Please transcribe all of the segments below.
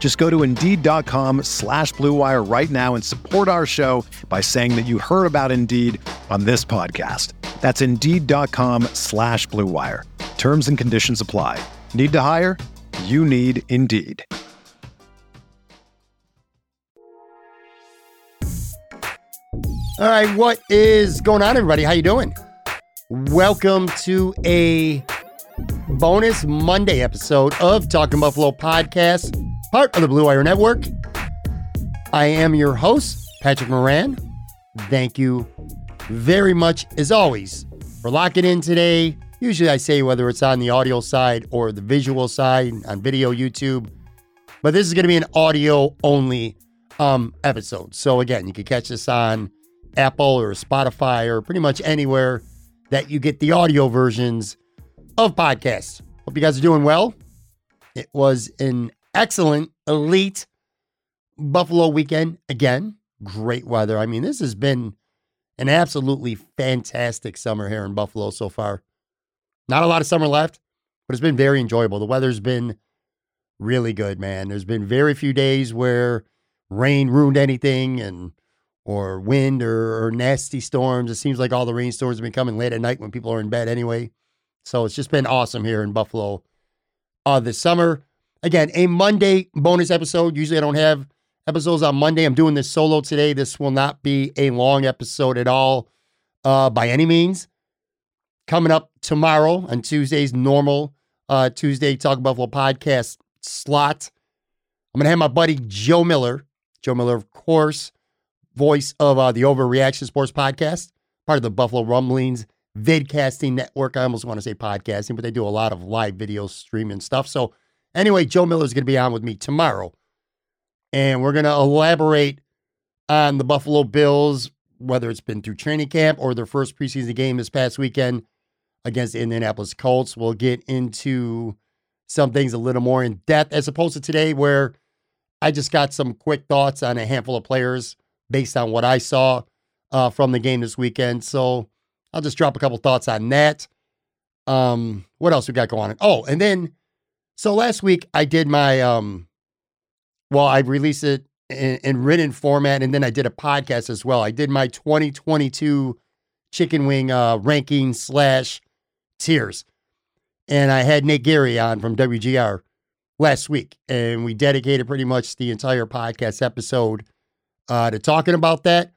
Just go to Indeed.com slash BlueWire right now and support our show by saying that you heard about Indeed on this podcast. That's Indeed.com slash BlueWire. Terms and conditions apply. Need to hire? You need Indeed. All right, what is going on, everybody? How you doing? Welcome to a bonus Monday episode of Talking Buffalo podcast, part of the Blue Wire Network. I am your host, Patrick Moran. Thank you very much, as always, for locking in today. Usually, I say whether it's on the audio side or the visual side on video, YouTube, but this is going to be an audio only um, episode. So again, you can catch this on Apple or Spotify or pretty much anywhere that you get the audio versions of podcasts. Hope you guys are doing well. It was an excellent, elite Buffalo weekend again. Great weather. I mean, this has been an absolutely fantastic summer here in Buffalo so far. Not a lot of summer left, but it's been very enjoyable. The weather's been really good, man. There's been very few days where rain ruined anything and or wind or, or, nasty storms. It seems like all the rainstorms have been coming late at night when people are in bed anyway. So it's just been awesome here in Buffalo uh, this summer. Again, a Monday bonus episode. Usually I don't have episodes on Monday. I'm doing this solo today. This will not be a long episode at all uh, by any means. Coming up tomorrow on Tuesday's normal uh, Tuesday Talk Buffalo podcast slot. I'm going to have my buddy Joe Miller. Joe Miller, of course, voice of uh, the Overreaction Sports Podcast, part of the Buffalo Rumblings vidcasting network. I almost want to say podcasting, but they do a lot of live video streaming stuff. So, anyway, Joe Miller is going to be on with me tomorrow, and we're going to elaborate on the Buffalo Bills, whether it's been through training camp or their first preseason game this past weekend against the Indianapolis Colts. We'll get into some things a little more in depth as opposed to today, where I just got some quick thoughts on a handful of players based on what I saw uh, from the game this weekend. So I'll just drop a couple thoughts on that. Um, what else we got going on? Oh, and then so last week I did my um, well, I released it in, in written format, and then I did a podcast as well. I did my 2022 chicken wing uh, ranking slash tiers, and I had Nate Gary on from WGR last week, and we dedicated pretty much the entire podcast episode uh, to talking about that.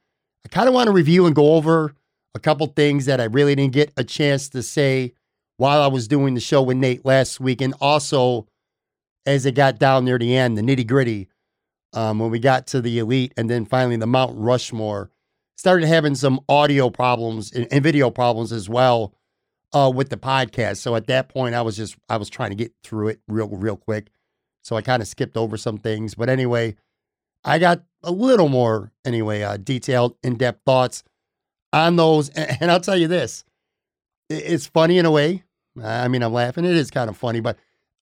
I kind of want to review and go over a couple things that I really didn't get a chance to say while I was doing the show with Nate last week, and also as it got down near the end, the nitty gritty, um, when we got to the elite, and then finally the Mount Rushmore, started having some audio problems and, and video problems as well uh, with the podcast. So at that point, I was just I was trying to get through it real real quick. So I kind of skipped over some things, but anyway, I got a little more anyway uh, detailed, in depth thoughts on those. And I'll tell you this, it's funny in a way. I mean, I'm laughing. It is kind of funny, but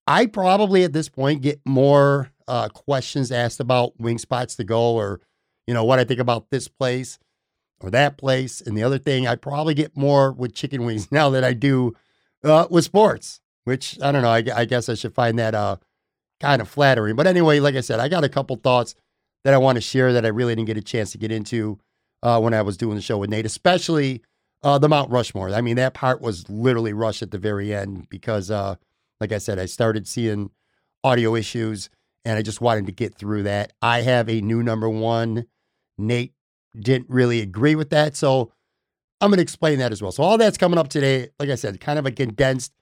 I probably at this point get more uh, questions asked about wing spots to go, or you know what I think about this place or that place. And the other thing, I probably get more with chicken wings now that I do uh, with sports, which I don't know. I, I guess I should find that uh, kind of flattering. But anyway, like I said, I got a couple thoughts that I want to share that I really didn't get a chance to get into uh, when I was doing the show with Nate, especially uh, the Mount Rushmore. I mean, that part was literally rushed at the very end because, uh, like I said, I started seeing audio issues and I just wanted to get through that. I have a new number one. Nate didn't really agree with that. So I'm going to explain that as well. So all that's coming up today. Like I said, kind of a condensed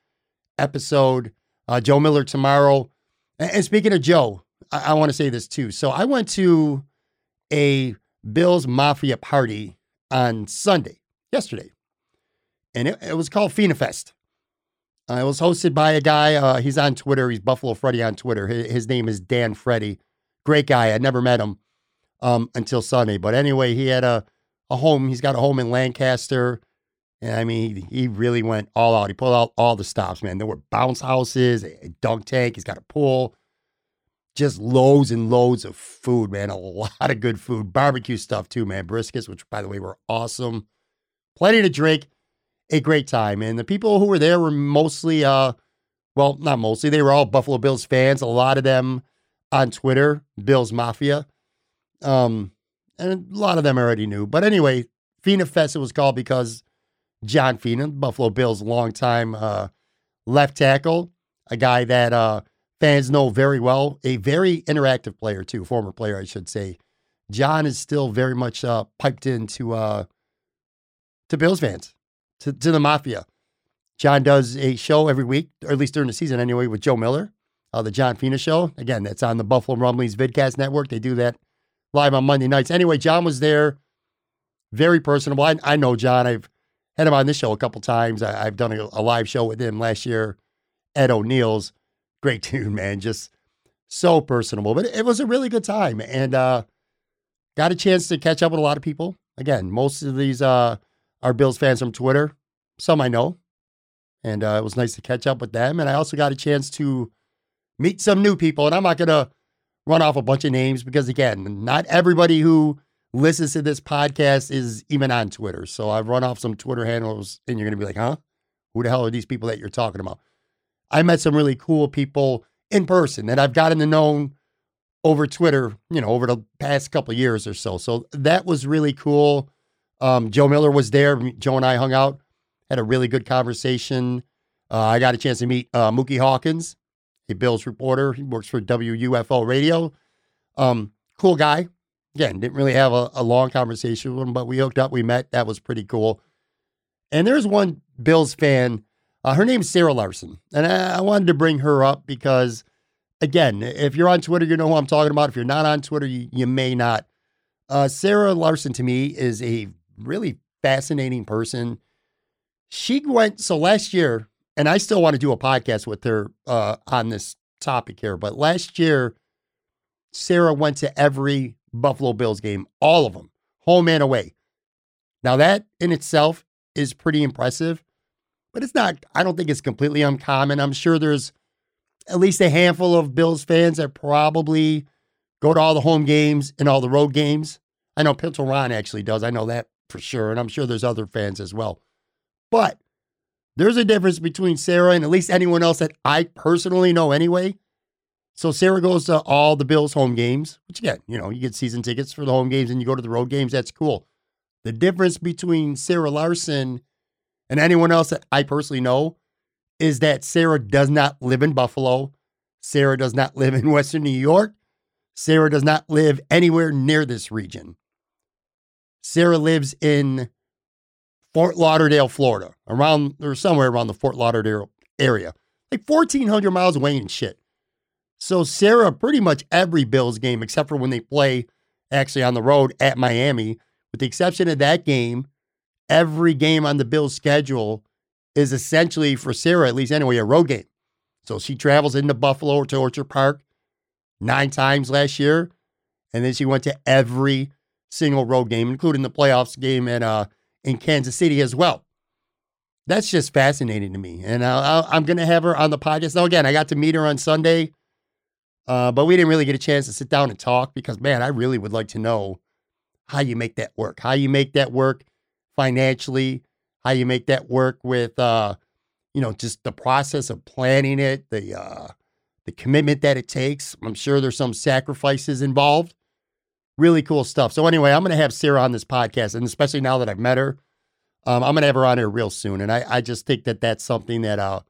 episode. Uh, Joe Miller tomorrow. And, and speaking of Joe, I, I want to say this too. So I went to a Bills Mafia party on Sunday, yesterday, and it, it was called Fina Fest. Uh, it was hosted by a guy. Uh, he's on Twitter. He's Buffalo Freddy on Twitter. His, his name is Dan Freddy. Great guy. I'd never met him um, until Sunday. But anyway, he had a, a home. He's got a home in Lancaster. And I mean, he, he really went all out. He pulled out all the stops, man. There were bounce houses, a dunk tank. He's got a pool. Just loads and loads of food, man. A lot of good food. Barbecue stuff, too, man. Briskets, which, by the way, were awesome. Plenty to drink a great time. And the people who were there were mostly, uh, well, not mostly, they were all Buffalo Bills fans. A lot of them on Twitter, Bills Mafia. Um, and a lot of them already knew. But anyway, Fina Fest it was called because John Fina, Buffalo Bills longtime uh, left tackle, a guy that uh, fans know very well, a very interactive player too, former player, I should say. John is still very much uh, piped into uh, to Bills fans to, to the Mafia. John does a show every week, or at least during the season anyway, with Joe Miller, uh, the John Fina Show. Again, that's on the Buffalo Rumblings Vidcast Network. They do that live on Monday nights. Anyway, John was there, very personable. I, I know John. I've had him on this show a couple times. I, have done a, a, live show with him last year Ed O'Neill's. Great dude, man. Just so personable. But it was a really good time. And uh, got a chance to catch up with a lot of people. Again, most of these uh, are Bills fans from Twitter. Some I know. And uh, it was nice to catch up with them. And I also got a chance to meet some new people. And I'm not going to run off a bunch of names because, again, not everybody who listens to this podcast is even on Twitter. So I've run off some Twitter handles, and you're going to be like, huh? Who the hell are these people that you're talking about? I met some really cool people in person that I've gotten to know over Twitter, you know, over the past couple years or so. So that was really cool. Um, Joe Miller was there. Joe and I hung out, had a really good conversation. Uh, I got a chance to meet uh, Mookie Hawkins, a Bills reporter. He works for WUFO Radio. Um, cool guy. Again, didn't really have a, a, long conversation with him, but we hooked up. We met. That was pretty cool. And there's one Bills fan. Uh, her name's Sarah Larson. And I, I wanted to bring her up because, again, if you're on Twitter, you know who I'm talking about. If you're not on Twitter, you, you may not. Uh, Sarah Larson to me is a really fascinating person. She went, so last year, and I still want to do a podcast with her uh, on this topic here, but last year, Sarah went to every Buffalo Bills game, all of them, home and away. Now, that in itself is pretty impressive, but it's not, I don't think it's completely uncommon. I'm sure there's at least a handful of Bills fans that probably go to all the home games and all the road games. I know Pinto Ron actually does. I know that for sure. And I'm sure there's other fans as well. But there's a difference between Sarah and at least anyone else that I personally know anyway. So Sarah goes to all the Bills home games, which again, you know, you get season tickets for the home games and you go to the road games. That's cool. The difference between Sarah Larson and anyone else that I personally know is that Sarah does not live in Buffalo. Sarah does not live in Western New York. Sarah does not live anywhere near this region. Sarah lives in Fort Lauderdale, Florida, around or somewhere around the Fort Lauderdale area, like 1,400 miles away and shit. So Sarah, pretty much every Bills game, except for when they play actually on the road at Miami, with the exception of that game, every game on the Bills schedule is essentially for Sarah, at least anyway, a road game. So she travels into Buffalo to Orchard Park nine times last year. And then she went to every single road game, including the playoffs game in uh, in Kansas City as well. That's just fascinating to me, and i am going to have her on the podcast. Now, again, I got to meet her on Sunday, uh, but we didn't really get a chance to sit down and talk because, man, I really would like to know how you make that work, how you make that work financially, how you make that work with, uh, you know, just the process of planning it, the uh, the commitment that it takes. I'm sure there's some sacrifices involved really cool stuff. So anyway, I'm going to have Sarah on this podcast, and especially now that I've met her, um, I'm going to have her on here real soon. And I, I just think that that's something that uh,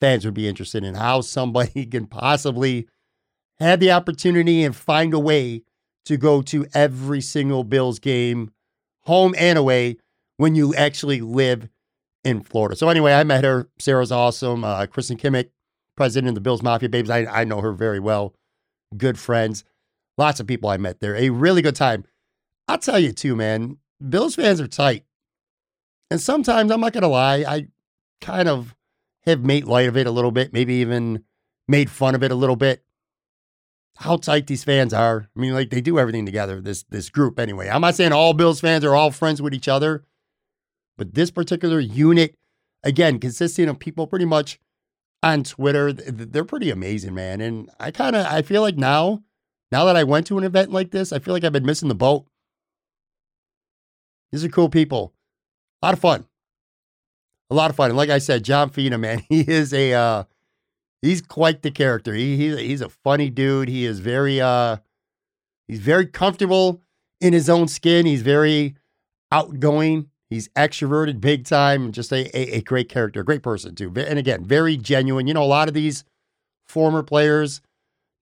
fans would be interested in how somebody can possibly have the opportunity and find a way to go to every single Bills game, home and away, when you actually live in Florida. So anyway, I met her. Sarah's awesome. Uh, Kristen Kimmick, president of the Bills Mafia Babes. I, I know her very well. Good friends. Lots of people I met there. A really good time. I'll tell you too, man. Bills fans are tight. And sometimes, I'm not to lie, I kind of have made light of it a little bit, maybe even made fun of it a little bit. How tight these fans are. I mean, like they do everything together, this this group anyway. I'm not saying all Bills fans are all friends with each other, but this particular unit, again, consisting of people pretty much on Twitter, they're pretty amazing, man. And I kind of I feel like now, now that I went to an event like this, I feel like I've been missing the boat. These are cool people. A lot of fun. A lot of fun. And like I said, John Fina, man, he is a uh he's quite the character. He, he's he's a funny dude. He is very uh he's very comfortable in his own skin. He's very outgoing. He's extroverted big time. Just a, a, a great character, a great person too. And again, very genuine. You know, a lot of these former players,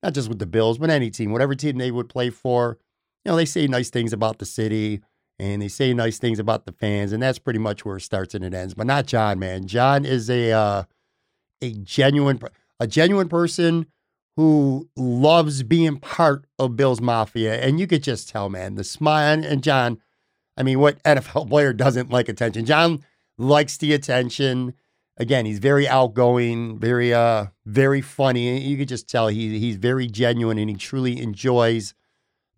not just with the Bills, but any team, whatever team they would play for, you know, they say nice things about the city and they say nice things about the fans, and that's pretty much where it starts and it ends. But not John, man. John is a uh, a genuine a genuine person who loves being part of Bill's Mafia, and you could just tell, man, the smile. And John, I mean, what NFL player doesn't like attention? John likes the attention. Again, he's very outgoing, very uh, very funny. You could just tell he he's very genuine, and he truly enjoys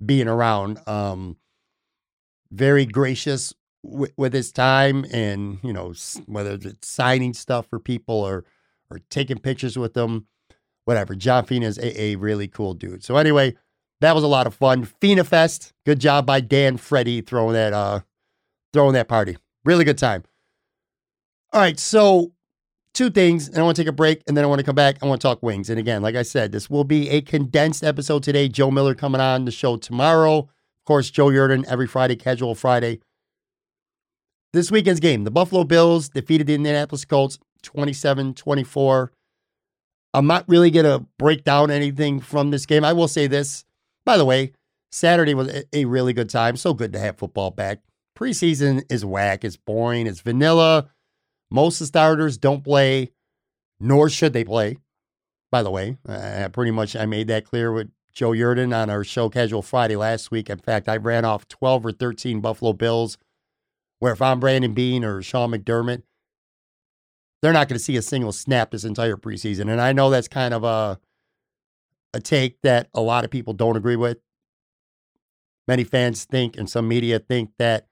being around. Um, very gracious w- with his time and, you know, whether it's signing stuff for people or, or taking pictures with them, whatever. John Fina is a, a really cool dude. So anyway, that was a lot of fun. Fina Fest. Good job by Dan Freddy throwing that uh throwing that party. Really good time. All right, so two things, and I want to take a break, and then I want to come back. I want to talk wings. And again, like I said, this will be a condensed episode today. Joe Miller coming on the show tomorrow. Of course, Joe Yerdon every Friday, casual Friday. This weekend's game, the Buffalo Bills defeated the Indianapolis Colts 27 24. I'm not really going to break down anything from this game. I will say this. By the way, Saturday was a really good time. So good to have football back. Preseason is whack. It's boring. It's vanilla. Most of the starters don't play, nor should they play. By the way, uh, I pretty much I made that clear with Joe Yerdon on our show Casual Friday last week. In fact, I ran off 12 or 13 Buffalo Bills where if I'm Brandon Beane or Sean McDermott, they're not going to see a single snap this entire preseason. And I know that's kind of a a take that a lot of people don't agree with. Many fans think and some media think that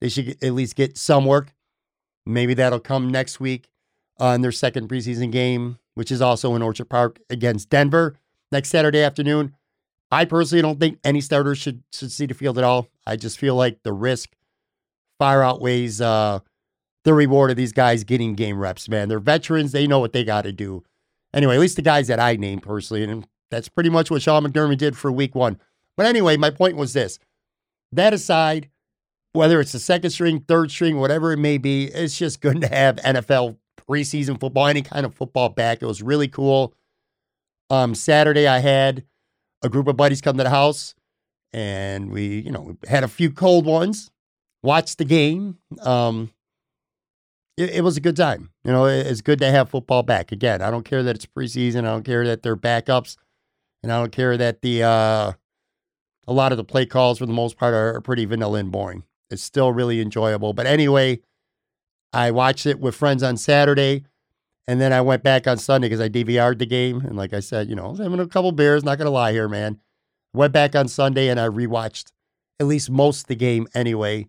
they should at least get some work. Maybe that'll come next week on their second preseason game, which is also in Orchard Park against Denver next Saturday afternoon. I personally don't think any starters should, should see the field at all. I just feel like the risk far outweighs uh, the reward of these guys getting game reps, man. They're veterans. They know what they got to do. Anyway, at least the guys that I named personally. And that's pretty much what Sean McDermott did for week one. But anyway, my point was this. That aside, whether it's the second string, third string, whatever it may be, it's just good to have NFL preseason football, any kind of football back. It was really cool. Um, Saturday, I had a group of buddies come to the house, and we, you know, had a few cold ones, watched the game. Um, it, it was a good time. You know, it, it's good to have football back again. I don't care that it's preseason. I don't care that they're backups, and I don't care that the uh, a lot of the play calls for the most part are, are pretty vanilla and boring. It's still really enjoyable. But anyway, I watched it with friends on Saturday. And then I went back on Sunday because I DVR'd the game. And like I said, you know, I was having a couple beers, not going to lie here, man. Went back on Sunday and I rewatched at least most of the game anyway.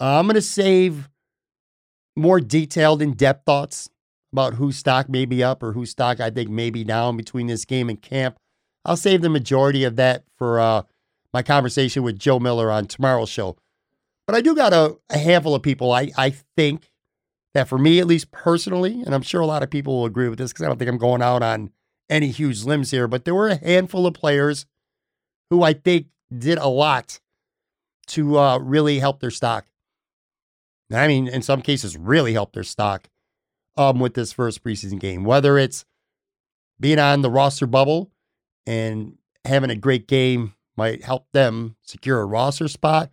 Uh, I'm going to save more detailed, in depth thoughts about whose stock may be up or whose stock I think may be down between this game and camp. I'll save the majority of that for uh, my conversation with Joe Miller on tomorrow's show. But I do got a, a handful of people I, I think that for me, at least personally, and I'm sure a lot of people will agree with this because I don't think I'm going out on any huge limbs here, but there were a handful of players who I think did a lot to uh, really help their stock. I mean, in some cases, really help their stock um, with this first preseason game, whether it's being on the roster bubble and having a great game might help them secure a roster spot,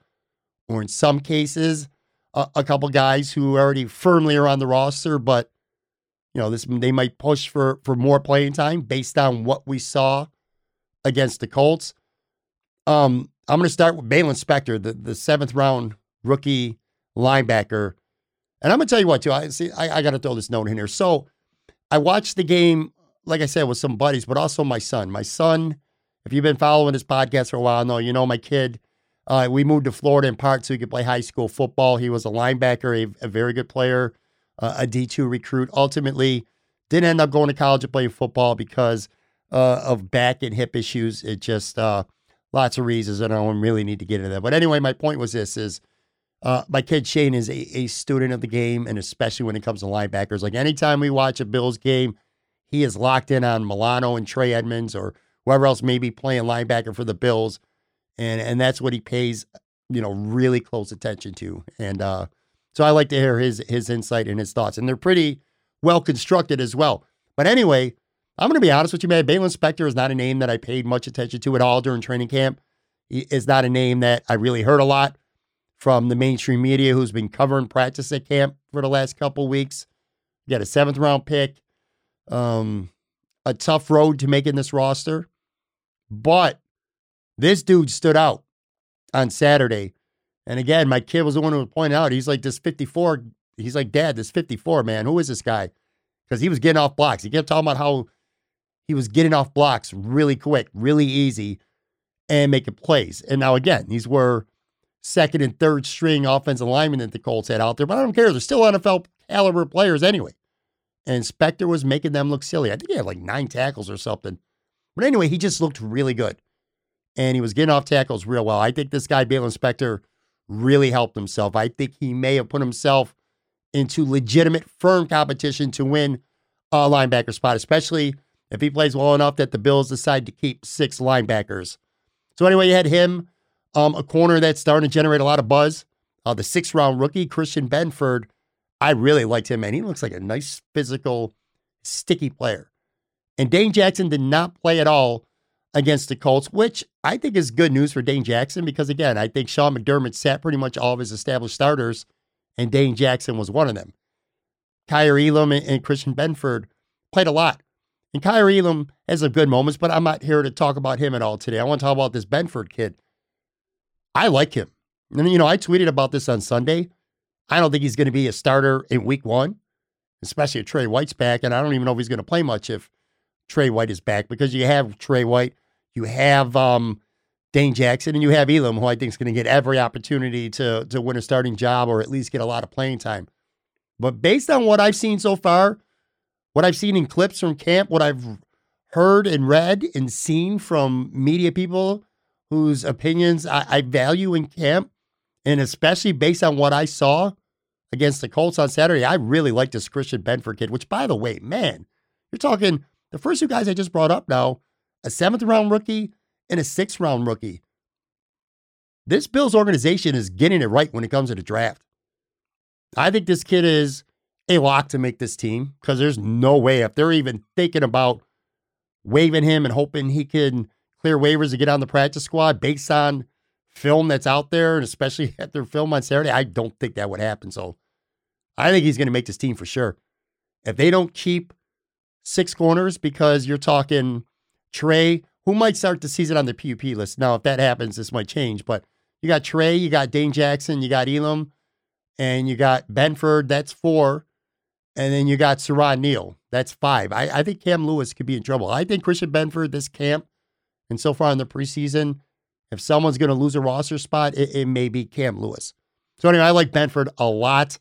or in some cases, a, a couple guys who already firmly are on the roster, but you know, this they might push for for more playing time based on what we saw against the Colts. Um, I'm going to start with Baylon Spector, the, the seventh round rookie linebacker. And I'm going to tell you what, too. I see. I, I got to throw this note in here. So I watched the game, like I said, with some buddies, but also my son. My son, if you've been following this podcast for a while, know you know my kid. Uh, we moved to Florida in part so he could play high school football. He was a linebacker, a, a very good player, uh, a D2 recruit. Ultimately, didn't end up going to college and playing football because uh, of back and hip issues. It just uh, lots of reasons, and I don't really need to get into that. But anyway, my point was this: is uh, my kid Shane is a, a student of the game, and especially when it comes to linebackers. Like anytime we watch a Bills game, he is locked in on Milano and Trey Edmunds or whoever else may be playing linebacker for the Bills, and and that's what he pays, you know, really close attention to. And uh, so I like to hear his his insight and his thoughts, and they're pretty well constructed as well. But anyway, I'm going to be honest with you, man. Baylon Spector is not a name that I paid much attention to at all during training camp. He is not a name that I really heard a lot from the mainstream media who's been covering practice at camp for the last couple weeks. You got a seventh round pick, um, a tough road to making this roster, but this dude stood out on Saturday. And again, my kid was the one who pointed out he's like this 54. He's like, Dad, this 54 man. Who is this guy? Because he was getting off blocks. He kept talking about how he was getting off blocks really quick, really easy, and making plays. And now, again, these were second and third string offensive linemen that the Colts had out there, but I don't care. They're still NFL caliber players anyway. And Spector was making them look silly. I think he had like nine tackles or something. But anyway, he just looked really good. And he was getting off tackles real well. I think this guy, Baylon Spector, really helped himself. I think he may have put himself into legitimate, firm competition to win a linebacker spot, especially if he plays well enough that the Bills decide to keep six linebackers. So anyway, you had him, um, a corner that's starting to generate a lot of buzz. Uh, the sixth round rookie, Christian Benford. I really liked him, and He looks like a nice, physical, sticky player. And Dane Jackson did not play at all against the Colts, which I think is good news for Dane Jackson because, again, I think Sean McDermott sat pretty much all of his established starters, and Dane Jackson was one of them. Kaiir Elam and Christian Benford played a lot. And Kaiir Elam has some good moments, but I'm not here to talk about him at all today. I want to talk about this Benford kid. I like him. And, you know, I tweeted about this on Sunday. I don't think he's going to be a starter in week one, especially if Tre White's back. And I don't even know if he's going to play much if Tre White is back because you have Tre White, you have um, Dane Jackson, and you have Elam, who I think is going to get every opportunity to, to win a starting job or at least get a lot of playing time. But based on what I've seen so far, what I've seen in clips from camp, what I've heard and read and seen from media people whose opinions I, I value in camp, and especially based on what I saw against the Colts on Saturday, I really like this Christian Benford kid, which, by the way, man, you're talking the first two guys I just brought up now a seventh round rookie and a sixth round rookie. This Bills organization is getting it right when it comes to the draft. I think this kid is a lock to make this team because there's no way if they're even thinking about waiving him and hoping he can clear waivers to get on the practice squad based on film that's out there, and especially at their film on Saturday, I don't think that would happen. So I think he's going to make this team for sure. If they don't keep six corners, because you're talking Tre, who might start the season on the PUP list. Now, if that happens, this might change, but you got Tre, you got Dane Jackson, you got Elam, and you got Benford. That's four. And then you got Siran Neal. That's five. I, I think Cam Lewis could be in trouble. I think Christian Benford, this camp, and so far in the preseason, if someone's going to lose a roster spot, it, it, may be Cam Lewis. So anyway, I like Benford a lot.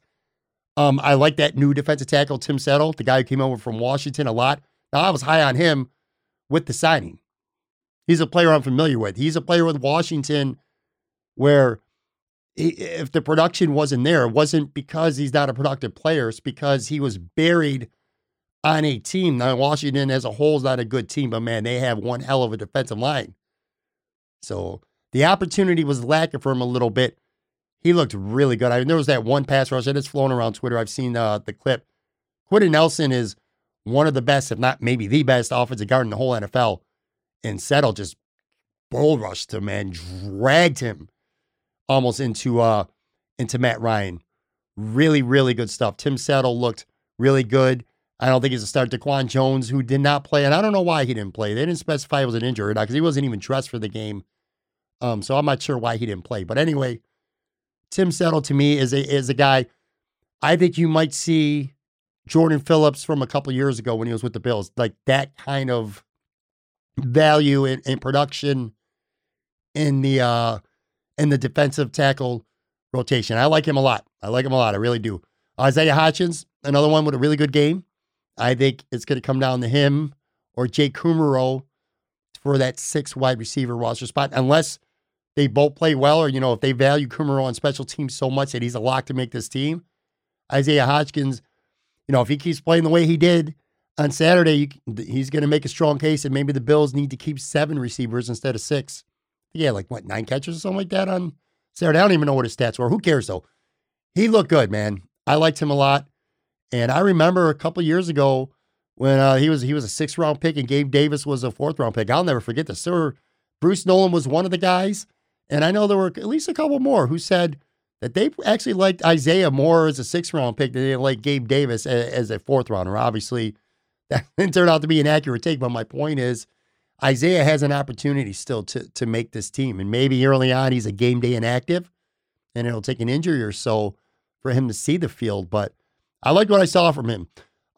Um, I like that new defensive tackle, Tim Settle, the guy who came over from Washington, a lot. Now, I was high on him with the signing. He's a player I'm familiar with. He's a player with Washington where if the production wasn't there, it wasn't because he's not a productive player. It's because he was buried on a team. Now, Washington as a whole is not a good team, but man, they have one hell of a defensive line. So the opportunity was lacking for him a little bit. He looked really good. I mean, there was that one pass rush that is flown around Twitter. I've seen uh, the clip. Quenton Nelson is one of the best, if not maybe the best offensive guard in the whole NFL. And Settle just bull rushed him and dragged him almost into uh into Matt Ryan. Really, really good stuff. Tim Settle looked really good. I don't think he's a start. DaQuan Jones, who did not play, and I don't know why he didn't play. They didn't specify it was an injury or not because he wasn't even dressed for the game. Um, so I'm not sure why he didn't play. But anyway, Tim Settle to me is a is a guy. I think you might see Jordan Phillips from a couple years ago when he was with the Bills, like that kind of value in, production in the uh in the defensive tackle rotation. I like him a lot. I like him a lot. I really do. Isaiah Hodgins, another one with a really good game. I think it's going to come down to him or Jake Kumerow for that six wide receiver roster spot, unless they both play well, or you know, if they value Kumerow on special teams so much that he's a lock to make this team. Isaiah Hodgins, you know, if he keeps playing the way he did on Saturday, he's going to make a strong case, and maybe the Bills need to keep seven receivers instead of six. Yeah, like what nine catches or something like that on Saturday. I don't even know what his stats were. Who cares though? He looked good, man. I liked him a lot. And I remember a couple years ago when uh, he was he was a six round pick and Gabe Davis was a fourth round pick. I'll never forget this. Sir Bruce Nolan was one of the guys, and I know there were at least a couple more who said that they actually liked Isaiah more as a six round pick than they liked Gabe Davis as, a fourth rounder. Obviously, that didn't turn out to be an accurate take, but my point is Isaiah has an opportunity still to to make this team, and maybe early on he's a game day inactive, and it'll take an injury or so for him to see the field, but I liked what I saw from him.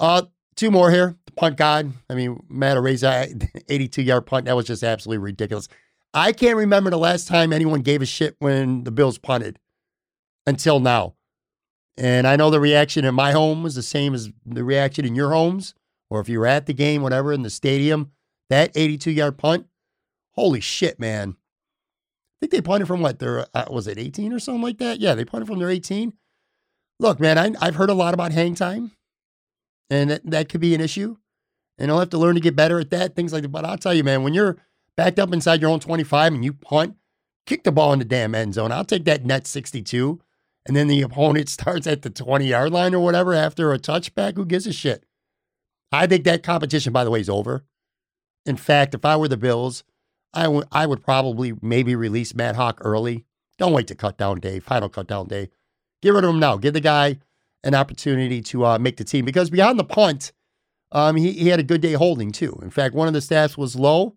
Uh, two more here. The punt god. I mean, Matt Araiza, 82 yard punt. That was just absolutely ridiculous. I can't remember the last time anyone gave a shit when the Bills punted until now. And I know the reaction in my home was the same as the reaction in your homes, or if you were at the game, whatever, in the stadium. That 82 yard punt, holy shit, man. I think they punted from what, their, uh, was it 18 or something like that? Yeah, they punted from their 18. Look, man, I, I've heard a lot about hang time, and that, that could be an issue. And I'll have to learn to get better at that, things like that. But I'll tell you, man, when you're backed up inside your own 25 and you punt, kick the ball in the damn end zone. I'll take that net 62. And then the opponent starts at the 20 yard line or whatever after a touchback. Who gives a shit? I think that competition, by the way, is over. In fact, if I were the Bills, I, w- I would probably maybe release Matt Haack early. Don't wait to cut down day, final cut down day. Get rid of him now. Give the guy an opportunity to uh, make the team because beyond the punt, um, he, he had a good day holding too. In fact, one of the stats was low.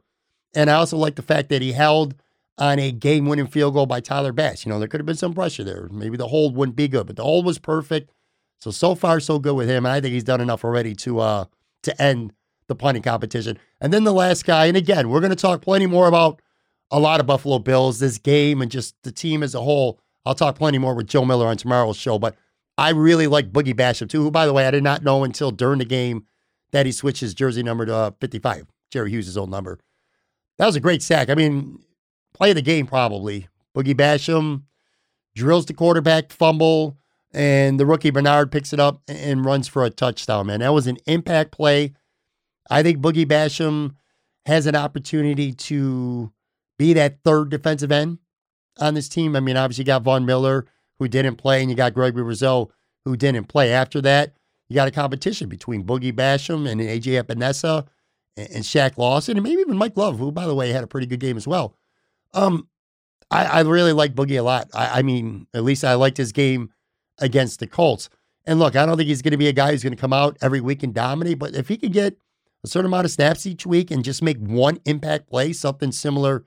And I also like the fact that he held on a game winning field goal by Tyler Bass. You know, there could have been some pressure there. Maybe the hold wouldn't be good, but the hold was perfect. So so far so good with him. And I think he's done enough already to uh to end the punting competition. And then the last guy, and again, we're gonna talk plenty more about a lot of Buffalo Bills, this game, and just the team as a whole. I'll talk plenty more with Joe Miller on tomorrow's show, but I really like Boogie Basham too, who, by the way, I did not know until during the game that he switched his jersey number to uh, 55, Jerry Hughes' old number. That was a great sack. I mean, play the game probably. Boogie Basham drills the quarterback fumble, and the rookie Bernard picks it up and runs for a touchdown, man. That was an impact play. I think Boogie Basham has an opportunity to be that third defensive end on this team. I mean, obviously, you got Von Miller, who didn't play, and you got Gregory Rousseau, who didn't play. After that, you got a competition between Boogie Basham and AJ Epenesa and, and Shaq Lawson, and maybe even Mike Love, who, by the way, had a pretty good game as well. Um, I, I really like Boogie a lot. I, I mean, at least I liked his game against the Colts. And look, I don't think he's going to be a guy who's going to come out every week and dominate, but if he can get a certain amount of snaps each week and just make one impact play, something similar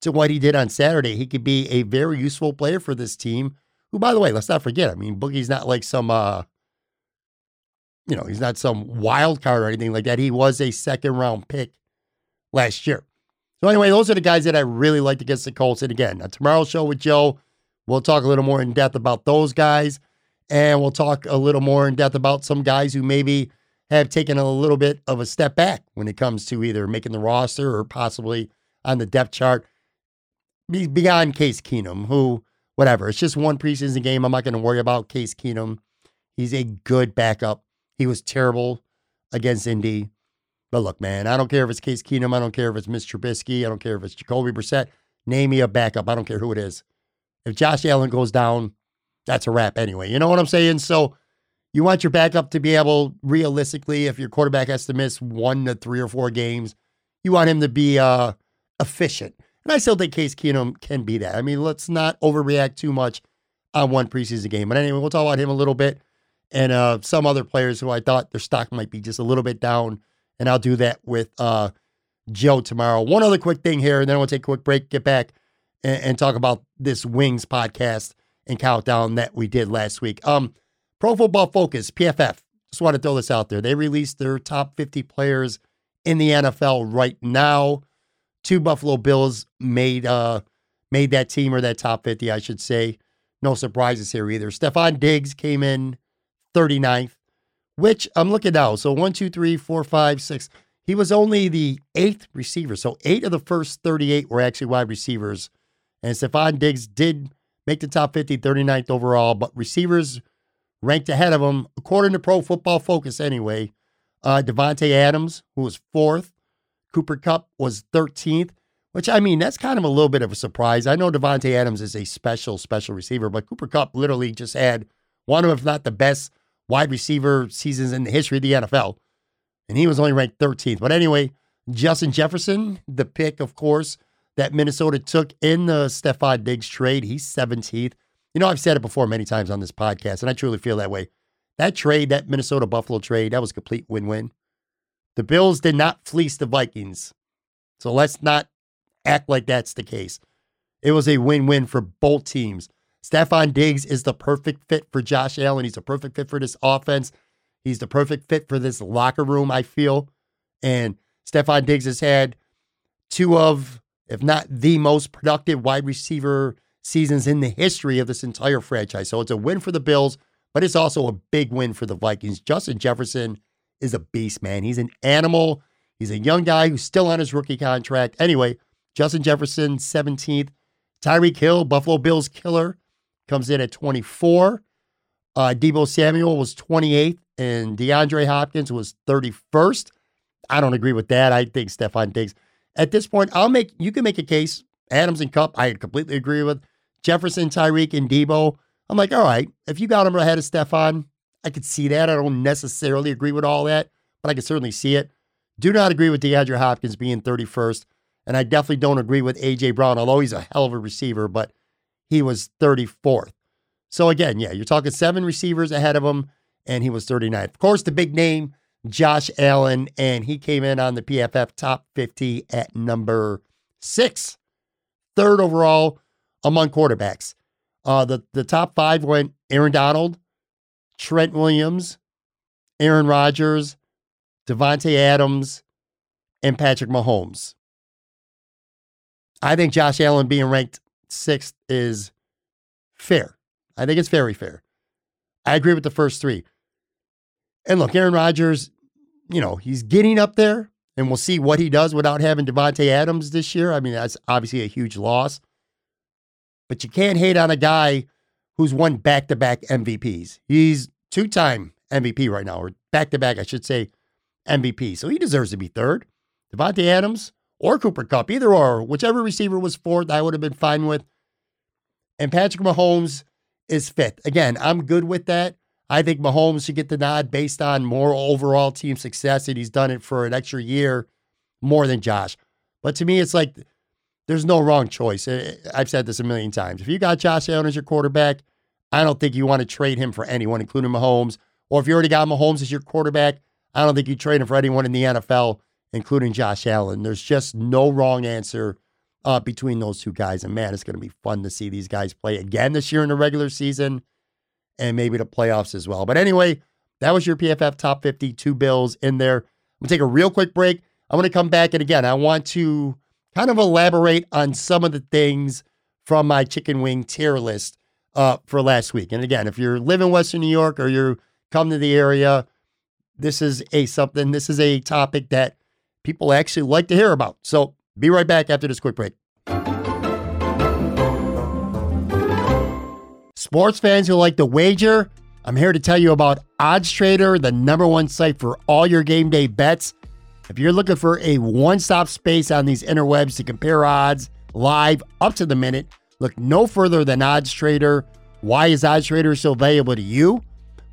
to what he did on Saturday, he could be a very useful player for this team. Who, by the way, let's not forget. I mean, Boogie's not like some, uh, you know, he's not some wild card or anything like that. He was a second round pick last year. So anyway, those are the guys that I really liked against the Colts. And again, tomorrow's show with Joe, we'll talk a little more in depth about those guys, and we'll talk a little more in depth about some guys who maybe have taken a little bit of a step back when it comes to either making the roster or possibly on the depth chart beyond Case Keenum, who, whatever, it's just one preseason game. I'm not going to worry about Case Keenum. He's a good backup. He was terrible against Indy. But look, man, I don't care if it's Case Keenum. I don't care if it's Mitch Trubisky. I don't care if it's Jacoby Brissett. Name me a backup. I don't care who it is. If Josh Allen goes down, that's a wrap anyway. You know what I'm saying? So you want your backup to be able, realistically, if your quarterback has to miss one to three or four games, you want him to be uh, efficient. And I still think Case Keenum can be that. I mean, let's not overreact too much on one preseason game. But anyway, we'll talk about him a little bit and uh, some other players who I thought their stock might be just a little bit down. And I'll do that with uh, Joe tomorrow. One other quick thing here, and then we'll take a quick break, get back, and, and talk about this Wings podcast and countdown that we did last week. Um, Pro Football Focus, PFF. Just want to throw this out there. They released their top 50 players in the NFL right now. Two Buffalo Bills made uh made that team or that top 50, I should say. No surprises here either. Stefon Diggs came in 39th, which I'm looking now. So one, two, three, four, five, six. He was only the eighth receiver. So eight of the first 38 were actually wide receivers. And Stefon Diggs did make the top 50, 39th overall, but receivers ranked ahead of him, according to Pro Football Focus anyway. Uh, Davante Adams, who was fourth. Cooper Kupp was 13th, which I mean, that's kind of a little bit of a surprise. I know Davante Adams is a special, special receiver, but Cooper Kupp literally just had one of, if not the best, wide receiver seasons in the history of the NFL. And he was only ranked 13th. But anyway, Justin Jefferson, the pick, of course, that Minnesota took in the Stefon Diggs trade. He's 17th. You know, I've said it before many times on this podcast, and I truly feel that way. That trade, that Minnesota Buffalo trade, that was a complete win win. The Bills did not fleece the Vikings. So let's not act like that's the case. It was a win win for both teams. Stefon Diggs is the perfect fit for Josh Allen. He's a perfect fit for this offense. He's the perfect fit for this locker room, I feel. And Stefon Diggs has had two of, if not the most productive wide receiver seasons in the history of this entire franchise. So it's a win for the Bills, but it's also a big win for the Vikings. Justin Jefferson is a beast, man. He's an animal. He's a young guy who's still on his rookie contract. Anyway, Justin Jefferson, 17th. Tyreek Hill, Buffalo Bills killer, comes in at 24. Uh, Deebo Samuel was 28th, and DeAndre Hopkins was 31st. I don't agree with that. I think Stefon Diggs. At this point, I'll make you can make a case. Adams and Kupp, I completely agree with. Jefferson, Tyreek, and Deebo. I'm like, all right, if you got him ahead of Stefon, I could see that. I don't necessarily agree with all that, but I can certainly see it. Do not agree with DeAndre Hopkins being 31st. And I definitely don't agree with A.J. Brown, although he's a hell of a receiver, but he was 34th. So again, yeah, you're talking seven receivers ahead of him, and he was 39th. Of course, the big name, Josh Allen, and he came in on the PFF top 50 at number six, third overall among quarterbacks. Uh, the, the top five went Aaron Donald, Trent Williams, Aaron Rodgers, Davante Adams, and Patrick Mahomes. I think Josh Allen being ranked sixth is fair. I think it's very fair. I agree with the first three. And look, Aaron Rodgers, you know, he's getting up there, and we'll see what he does without having Davante Adams this year. I mean, that's obviously a huge loss. But you can't hate on a guy who's won back to back MVPs. He's two time MVP right now, or back to back, I should say, MVP. So he deserves to be third. Davante Adams or Cooper Kupp, either or, whichever receiver was fourth, I would have been fine with. And Patrick Mahomes is fifth. Again, I'm good with that. I think Mahomes should get the nod based on more overall team success, and he's done it for an extra year more than Josh. But to me, it's like there's no wrong choice. I've said this a million times. If you got Josh Allen as your quarterback, I don't think you want to trade him for anyone, including Mahomes. Or if you already got Mahomes as your quarterback, I don't think you trade him for anyone in the NFL, including Josh Allen. There's just no wrong answer uh, between those two guys. And man, it's going to be fun to see these guys play again this year in the regular season and maybe the playoffs as well. But anyway, that was your PFF top 52 Bills in there. I'm going to take a real quick break. I'm going to come back. And again, I want to kind of elaborate on some of the things from my chicken wing tier list uh, for last week. And again, if you're living in Western New York or you come to the area, this is a something. This is a topic that people actually like to hear about. So be right back after this quick break. Sports fans who like to wager, I'm here to tell you about Odds Trader, the number one site for all your game day bets. If you're looking for a one stop space on these interwebs to compare odds live up to the minute, look no further than Odds Trader. Why is Odds Trader so valuable to you?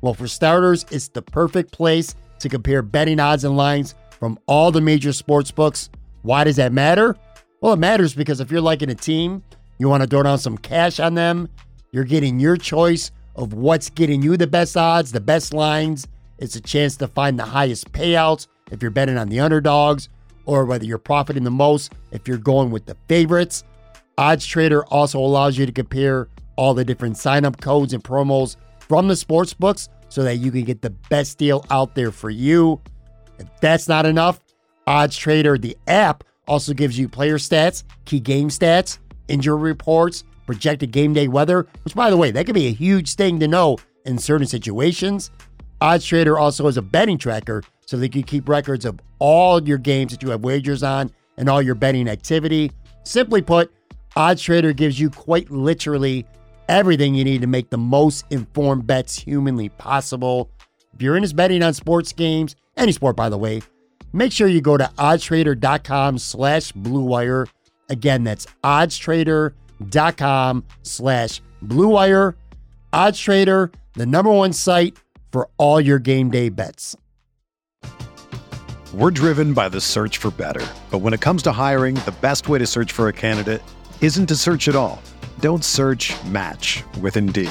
Well, for starters, it's the perfect place to compare betting odds and lines from all the major sports books. Why does that matter? Well, it matters because if you're liking a team, you want to throw down some cash on them, You're getting your choice of what's getting you the best odds, the best lines. It's a chance to find the highest payouts if you're betting on the underdogs, or whether you're profiting the most if you're going with the favorites. Odds Trader also allows you to compare all the different sign up codes and promos from the sports books so that you can get the best deal out there for you. If that's not enough, Odds Trader, the app, also gives you player stats, key game stats, injury reports, projected game day weather, which, by the way, that could be a huge thing to know in certain situations. Odds Trader also has a betting tracker so that you keep records of all your games that you have wagers on and all your betting activity. Simply put, Odds Trader gives you quite literally everything you need to make the most informed bets humanly possible. If you're into betting on sports games, any sport by the way, make sure you go to oddstrader.com slash bluewire. Again, that's oddstrader.com slash bluewire. Oddstrader, the number one site for all your game day bets. We're driven by the search for better. But when it comes to hiring, the best way to search for a candidate isn't to search at all. Don't search match with Indeed.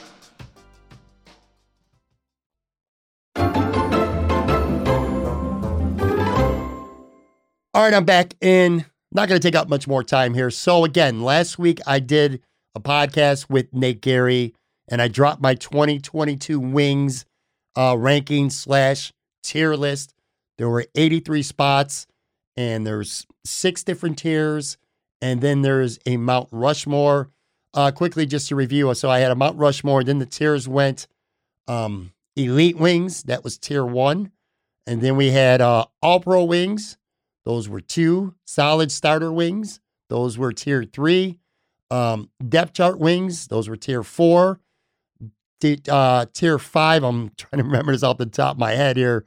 All right, I'm back in. Not going to take up much more time here. So, again, last week I did a podcast with Nate Gary and I dropped my 2022 Wings uh, ranking slash tier list. There were 83 spots and there's six different tiers. And then there's a Mount Rushmore. Uh, quickly, just to review. So I had a Mount Rushmore. Then the tiers went um, Elite Wings. That was tier one. And then we had uh, All Pro Wings. Those were two. Solid Starter Wings. Those were tier three. Um, depth Chart Wings. Those were tier four. Uh, tier five, I'm trying to remember this off the top of my head here.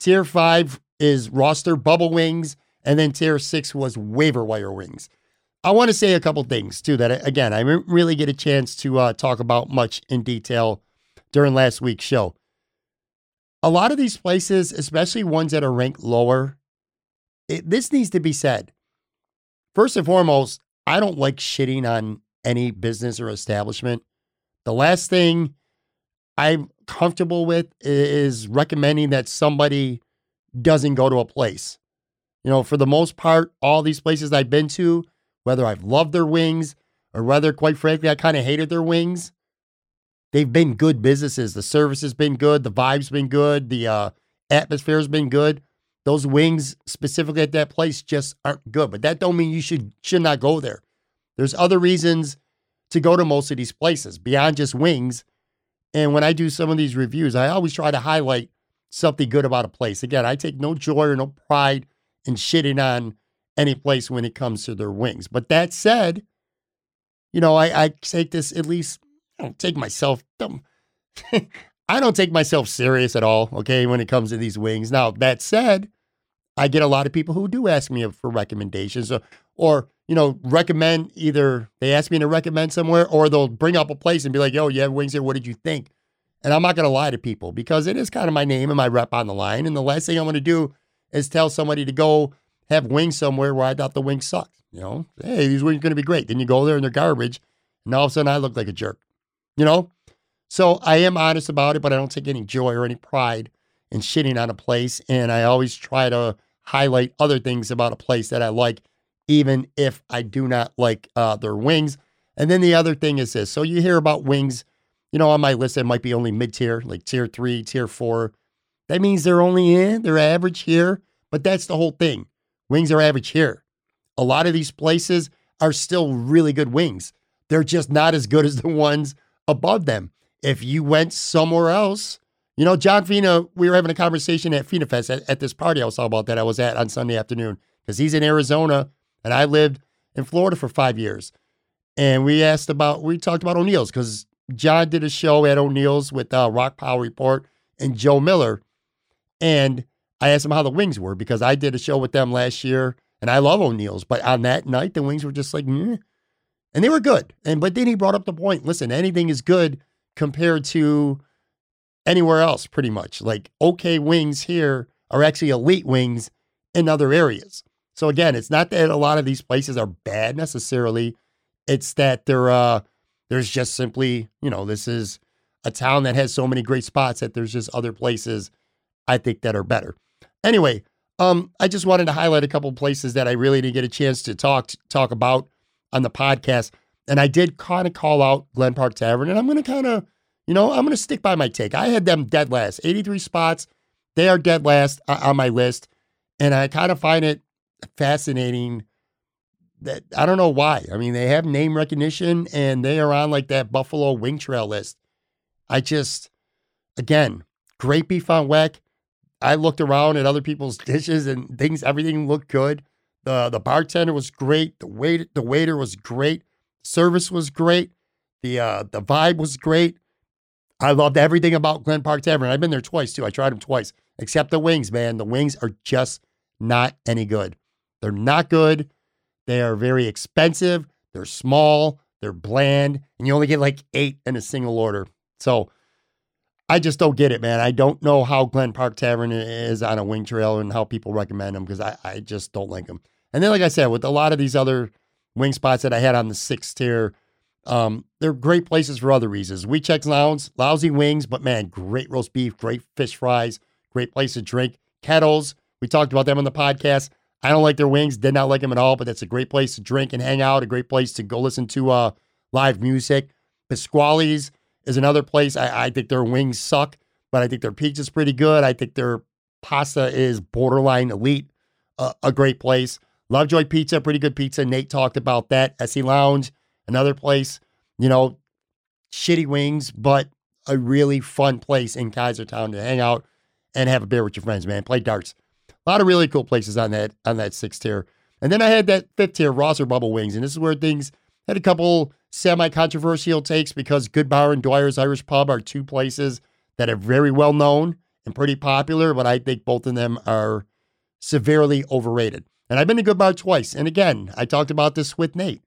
Tier five is roster bubble wings. And then tier six was waiver wire wings. I want to say a couple things too that again I didn't really get a chance to uh, talk about much in detail during last week's show. A lot of these places, especially ones that are ranked lower, it, this needs to be said. First and foremost, I don't like shitting on any business or establishment. The last thing I'm comfortable with is recommending that somebody doesn't go to a place. You know, for the most part, all these places I've been to, whether I've loved their wings or whether, quite frankly, I kind of hated their wings, they've been good businesses. The service has been good, the vibe's been good, the uh, atmosphere's been good. Those wings specifically at that place just aren't good. But that don't mean you should should not go there. There's other reasons to go to most of these places beyond just wings. And when I do some of these reviews, I always try to highlight something good about a place. Again, I take no joy or no pride in shitting on any place when it comes to their wings. But that said, you know, I, I take this at least, I don't take myself, don't, I don't take myself serious at all, okay, when it comes to these wings. Now, that said, I get a lot of people who do ask me for recommendations or, or you know, recommend either they ask me to recommend somewhere or they'll bring up a place and be like, yo, you have wings here. What did you think? And I'm not going to lie to people because it is kind of my name and my rep on the line. And the last thing I want to do is tell somebody to go have wings somewhere where I thought the wings sucked. You know, hey, these wings are going to be great. Then you go there and they're garbage. And all of a sudden I look like a jerk, you know? So I am honest about it, but I don't take any joy or any pride in shitting on a place. And I always try to highlight other things about a place that I like even if I do not like uh, their wings. And then the other thing is this so you hear about wings you know, on my list, it might be only mid tier, like tier three, tier four. That means they're only in, they're average here, but that's the whole thing. Wings are average here. A lot of these places are still really good wings. They're just not as good as the ones above them. If you went somewhere else, you know, John Fina, we were having a conversation at Fina Fest at, at this party I was talking about that I was at on Sunday afternoon because he's in Arizona and I lived in Florida for five years. And we asked about, we talked about O'Neill's because John did a show at O'Neill's with uh, Rock Power Report and Joe Miller. And I asked him how the wings were because I did a show with them last year and I love O'Neill's. But on that night, the wings were just like, Meh. and they were good. And but then he brought up the point listen, anything is good compared to anywhere else, pretty much. Like, okay, wings here are actually elite wings in other areas. So again, it's not that a lot of these places are bad necessarily. It's that they're uh there's just simply, you know, this is a town that has so many great spots that there's just other places I think that are better. Anyway, um, I just wanted to highlight a couple places that I really didn't get a chance to talk talk about on the podcast. And I did kind of call out Glen Park Tavern, and I'm going to kind of, you know, I'm going to stick by my take. I had them dead last, 83 spots. They are dead last on my list, and I kind of find it fascinating that I don't know why. I mean, they have name recognition, and they are on like that Buffalo Wing Trail list. I just, again, great beef on weck. I looked around at other people's dishes and things, everything looked good. The the bartender was great. The wait the waiter was great. Service was great. The uh the vibe was great. I loved everything about Glen Park Tavern. I've been there twice too. I tried them twice. Except the wings, man. The wings are just not any good. They're not good. They are very expensive. They're small. They're bland, and you only get like eight in a single order. So I just don't get it, man. I don't know how Glen Park Tavern is on a wing trail and how people recommend them because I, I just don't like them. And then, like I said, with a lot of these other wing spots that I had on the sixth tier, um, they're great places for other reasons. Wiechec's Lounge, lousy wings, but man, great roast beef, great fish fries, great place to drink. Kettles, we talked about them on the podcast. I don't like their wings, did not like them at all, but that's a great place to drink and hang out, a great place to go listen to uh, live music. Pasquale's, is another place. I, I think their wings suck, but I think their pizza's pretty good. I think their pasta is borderline elite, uh, a great place. Lovejoy Pizza, pretty good pizza. Nate talked about that. SE Lounge, another place, you know, shitty wings, but a really fun place in Kaisertown to hang out and have a beer with your friends, man. Play darts. A lot of really cool places on that on that sixth tier. And then I had that fifth tier, Rosser Bubble Wings. And this is where things had a couple semi controversial takes because Good Bar and Dwyer's Irish Pub are two places that are very well known and pretty popular, but I think both of them are severely overrated. And I've been to Good Bar twice. And again, I talked about this with Nate.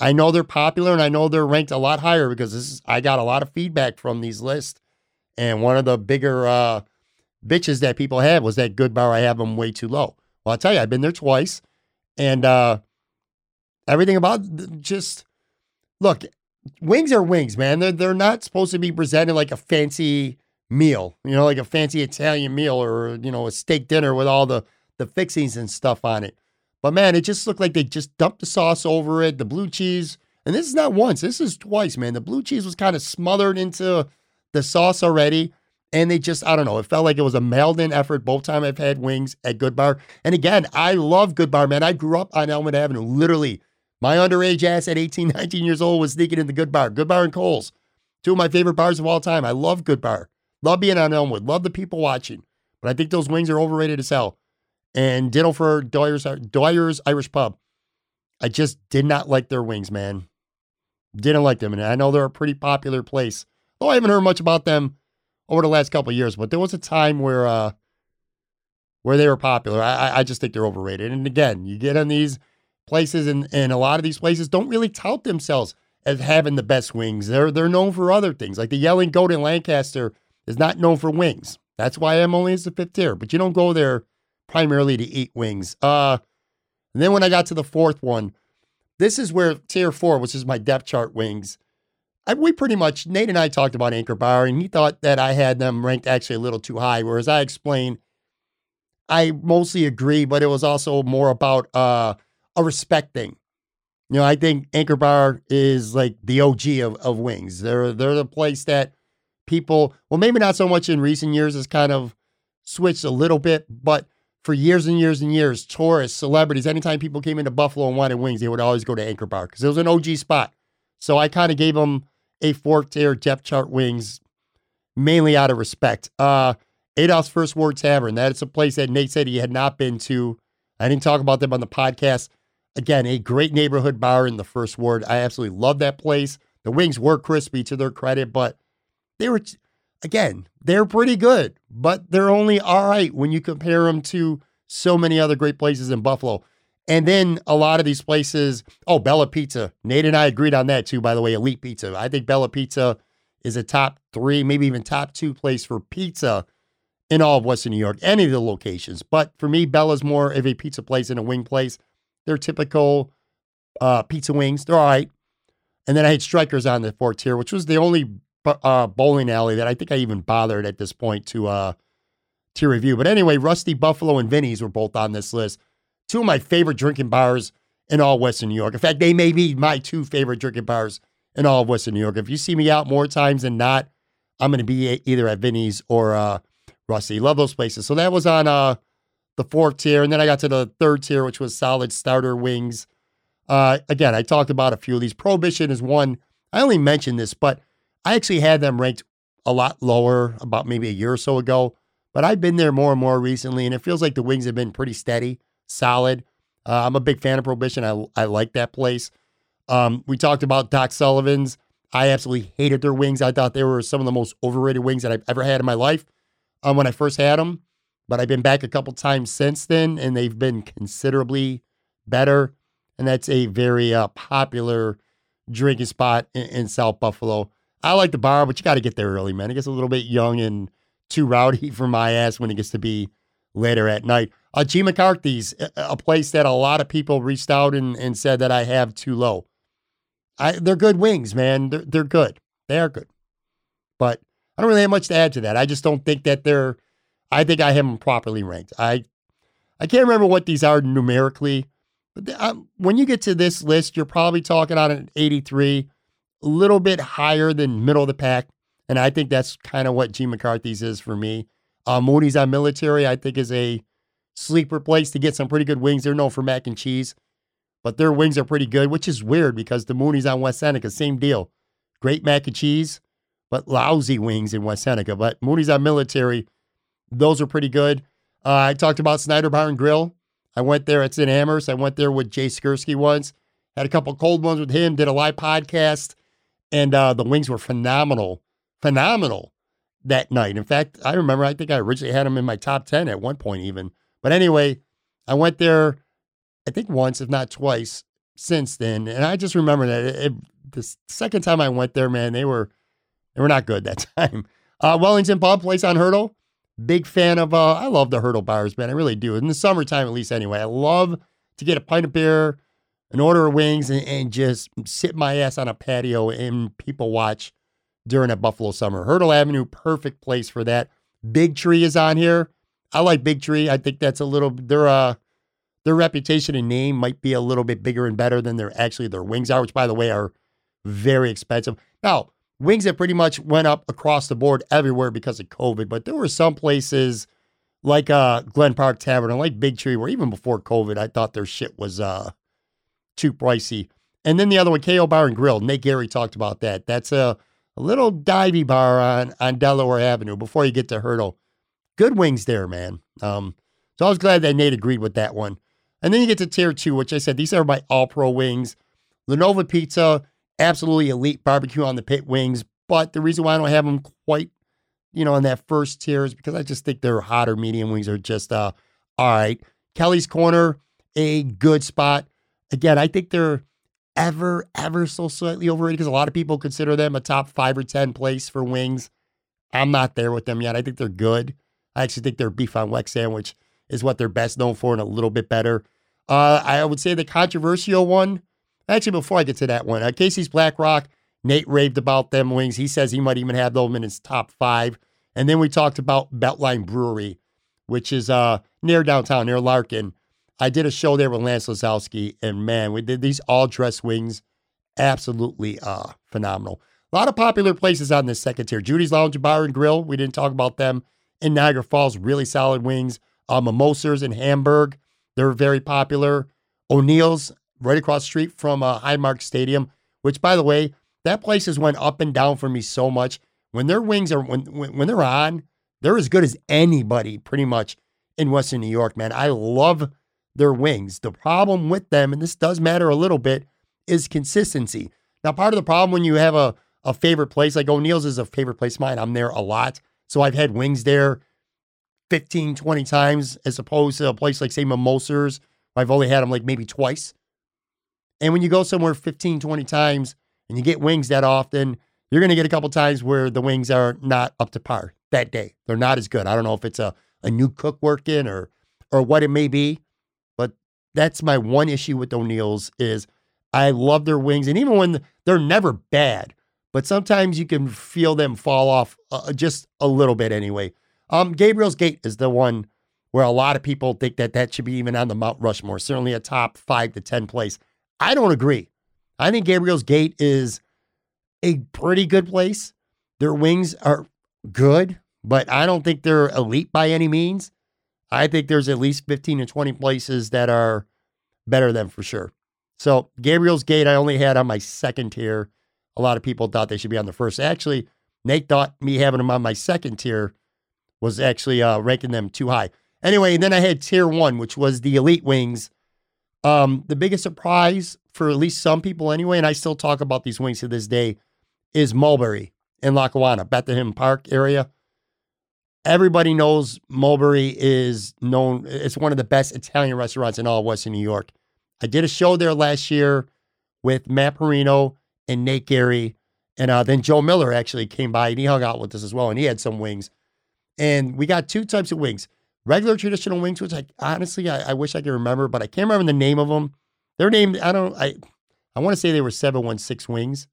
I know they're popular and I know they're ranked a lot higher because this is, I got a lot of feedback from these lists. And one of the bigger uh, bitches that people had was that Good Bar, I have them way too low. Well, I'll tell you, I've been there twice. And uh, everything about just look, wings are wings, man. They're they're not supposed to be presented like a fancy meal, you know, like a fancy Italian meal or you know a steak dinner with all the the fixings and stuff on it. But man, it just looked like they just dumped the sauce over it, the blue cheese. And this is not once, this is twice, man. The blue cheese was kind of smothered into the sauce already. And they just, I don't know, it felt like it was a mailed in effort both time I've had wings at Good Bar. And again, I love Good Bar, man. I grew up on Elmwood Avenue, literally my underage ass at 18, 19 years old was sneaking in the Good Bar. Good Bar and Coles. Two of my favorite bars of all time. I love Good Bar. Love being on Elmwood. Love the people watching. But I think those wings are overrated as hell. And ditto for Dwyer's, Dwyer's Irish Pub. I just did not like their wings, man. Didn't like them. And I know they're a pretty popular place. Though I haven't heard much about them over the last couple years, but there was a time where uh where they were popular. I, I just think they're overrated. And again, you get on these places and, and a lot of these places don't really tout themselves as having the best wings. They're they're known for other things. Like the Yelling Goat in Lancaster is not known for wings. That's why I'm only as the fifth tier. But you don't go there primarily to eat wings. Uh and then when I got to the fourth one, this is where tier four, which is my depth chart wings. I, we pretty much Nate and I talked about Anchor Bar, and he thought that I had them ranked actually a little too high. Whereas I explained, I mostly agree, but it was also more about uh a respect thing. You know, I think Anchor Bar is like the OG of, of wings. They're they're the place that people, well, maybe not so much in recent years, has kind of switched a little bit, but for years and years and years, tourists, celebrities, anytime people came into Buffalo and wanted wings, they would always go to Anchor Bar because it was an OG spot. So I kind of gave them a fourth tier depth chart wings, mainly out of respect. Uh, Adolph's First Ward Tavern. That is a place that Nate said he had not been to. I didn't talk about them on the podcast. Again, a great neighborhood bar in the First Ward. I absolutely love that place. The wings were crispy to their credit, but they were, again, they're pretty good, but they're only all right when you compare them to so many other great places in Buffalo. And then a lot of these places, oh, Bella Pizza. Nate and I agreed on that too, by the way, Elite Pizza. I think Bella Pizza is a top three, maybe even top two place for pizza in all of Western New York, any of the locations. But for me, Bella's more of a pizza place than a wing place. They're typical uh, pizza wings. They're all right. And then I had Strikers on the fourth tier, which was the only uh, bowling alley that I think I even bothered at this point to uh, to review. But anyway, Rusty Buffalo and Vinny's were both on this list. Two of my favorite drinking bars in all Western New York. In fact, they may be my two favorite drinking bars in all of Western New York. If you see me out more times than not, I'm going to be either at Vinny's or uh, Rusty. Love those places. So that was on uh, the fourth tier. And then I got to the third tier, which was solid starter wings. Uh, again, I talked about a few of these. Prohibition is one. I only mentioned this, but I actually had them ranked a lot lower about maybe a year or so ago. But I've been there more and more recently, and it feels like the wings have been pretty steady, solid. Uh, I'm a big fan of Prohibition. I, I like that place. Um, we talked about Doc Sullivan's. I absolutely hated their wings. I thought they were some of the most overrated wings that I've ever had in my life um, when I first had them. But I've been back a couple times since then, and they've been considerably better. And that's a very uh, popular drinking spot in, in South Buffalo. I like the bar, but you got to get there early, man. It gets a little bit young and too rowdy for my ass when it gets to be later at night. Uh, G. McCarthy's, a place that a lot of people reached out and, and said that I have too low. I, they're good wings, man. They're, they're good. They are good. But I don't really have much to add to that. I just don't think that they're, I think I have them properly ranked. I, I can't remember what these are numerically, but the, um, when you get to this list, you're probably talking on an 83 a little bit higher than middle of the pack. And I think that's kind of what G. McCarthy's is for me. Uh, Mooney's on military, I think, is a sleeper place to get some pretty good wings. They're known for mac and cheese, but their wings are pretty good, which is weird because the Mooney's on West Seneca, same deal. Great mac and cheese, but lousy wings in West Seneca. But Mooney's on military, those are pretty good. Uh, I talked about Snyder Bar and Grill. I went there It's in Amherst. I went there with Jay Skurski once. Had a couple cold ones with him. Did a live podcast and uh, the wings were phenomenal, phenomenal that night. In fact, I remember I think I originally had them in my top ten at one point even. But anyway, I went there, I think once, if not twice, since then, and I just remember that it, it, the second time I went there, man, they were they were not good that time. Uh, Wellington Pub, place on Hertel. Big fan of. Uh, I love the Hertel bars, man. I really do. In the summertime, at least, anyway. I love to get a pint of beer, an order wings and, and, just sit my ass on a patio and people watch during a Buffalo summer. Hertel Avenue, perfect place for that. Big Tree is on here. I like Big Tree. I think that's a little their uh their reputation and name might be a little bit bigger and better than their actually their wings are, which by the way are very expensive. Now, wings that pretty much went up across the board everywhere because of COVID, but there were some places like uh Glen Park Tavern and like Big Tree where even before COVID, I thought their shit was uh too pricey. And then the other one, KO Bar and Grill. Nate Gary talked about that. That's a, a little divey bar on, on Delaware Avenue before you get to Hertel. Good wings there, man. Um, so I was glad that Nate agreed with that one. And then you get to tier two, which I said these are my all pro wings. La Nova Pizza, absolutely elite barbecue on the pit wings. But the reason why I don't have them quite, you know, in that first tier is because I just think their hotter medium wings are just uh all right. Kelly's Corner, a good spot. Again, I think they're ever, ever so slightly overrated because a lot of people consider them a top five or 10 place for wings. I'm not there with them yet. I think they're good. I actually think their beef on Weck sandwich is what they're best known for and a little bit better. Uh, I would say the controversial one, actually, before I get to that one, uh, Casey's Black Rock, Nate raved about them wings. He says he might even have them in his top five. And then we talked about Beltline Brewery, which is uh, near downtown, near Larkin. I did a show there with Lance Lysowski, and man, we did these all dress wings. Absolutely uh, phenomenal. A lot of popular places on this second tier. Judy's Lounge Bar and Grill. We didn't talk about them in Niagara Falls. Really solid wings. Uh, Mimosas in Hamburg. They're very popular. O'Neill's right across the street from uh, Highmark Stadium, which, by the way, that place has went up and down for me so much. When their wings are when when, when they're on, they're as good as anybody pretty much in Western New York, man. I love their wings. The problem with them, and this does matter a little bit, is consistency. Now, part of the problem when you have a, a favorite place, like O'Neill's is a favorite place mine, I'm there a lot. So I've had wings there 15, 20 times as opposed to a place like, say, Mimosas. I've only had them like maybe twice. And when you go somewhere 15, 20 times and you get wings that often, you're going to get a couple times where the wings are not up to par that day. They're not as good. I don't know if it's a, a new cook working or or what it may be, that's my one issue with O'Neill's is I love their wings, and even when they're never bad, but sometimes you can feel them fall off uh, just a little bit anyway. Um, Gabriel's Gate is the one where a lot of people think that that should be even on the Mount Rushmore, certainly a top five to ten place. I don't agree. I think Gabriel's Gate is a pretty good place. Their wings are good, but I don't think they're elite by any means. I think there's at least 15 to 20 places that are better than for sure. So Gabriel's Gate, I only had on my second tier. A lot of people thought they should be on the first. Actually, Nate thought me having them on my second tier was actually uh, ranking them too high. Anyway, then I had tier one, which was the elite wings. Um, the biggest surprise for at least some people anyway, and I still talk about these wings to this day, is Mulberry in Lackawanna, Bethlehem Park area. Everybody knows Mulberry is known, it's one of the best Italian restaurants in all of Western New York. I did a show there last year with Matt Parrino and Nate Gary. And uh, then Joe Miller actually came by and he hung out with us as well. And he had some wings. And we got two types of wings regular traditional wings, which I honestly, I, I wish I could remember, but I can't remember the name of them. Their name, I don't, I, I want to say they were 716 wings,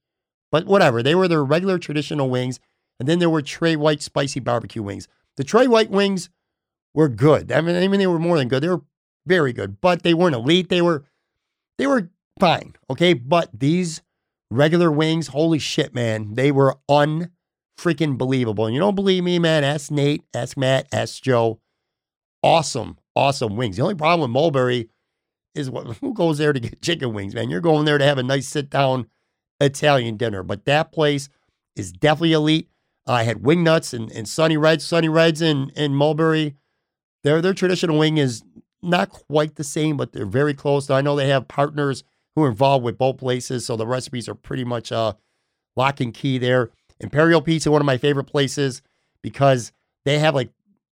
but whatever. They were their regular traditional wings. And then there were Tre White spicy barbecue wings. The Tre White wings were good. I mean, I mean, they were more than good. They were very good, but they weren't elite. They were, they were fine. Okay. But these regular wings, holy shit, man, they were unfreaking believable. And you don't believe me, man? Ask Nate, ask Matt, ask Joe. Awesome, awesome wings. The only problem with Mulberry is what, who goes there to get chicken wings, man? You're going there to have a nice sit down Italian dinner. But that place is definitely elite. Uh, I had wing nuts and, and Sunny Reds. Sunny Reds in, in Mulberry. Their their traditional wing is not quite the same, but they're very close. I know they have partners who are involved with both places, so the recipes are pretty much uh, lock and key there. Imperial Pizza, one of my favorite places, because they have like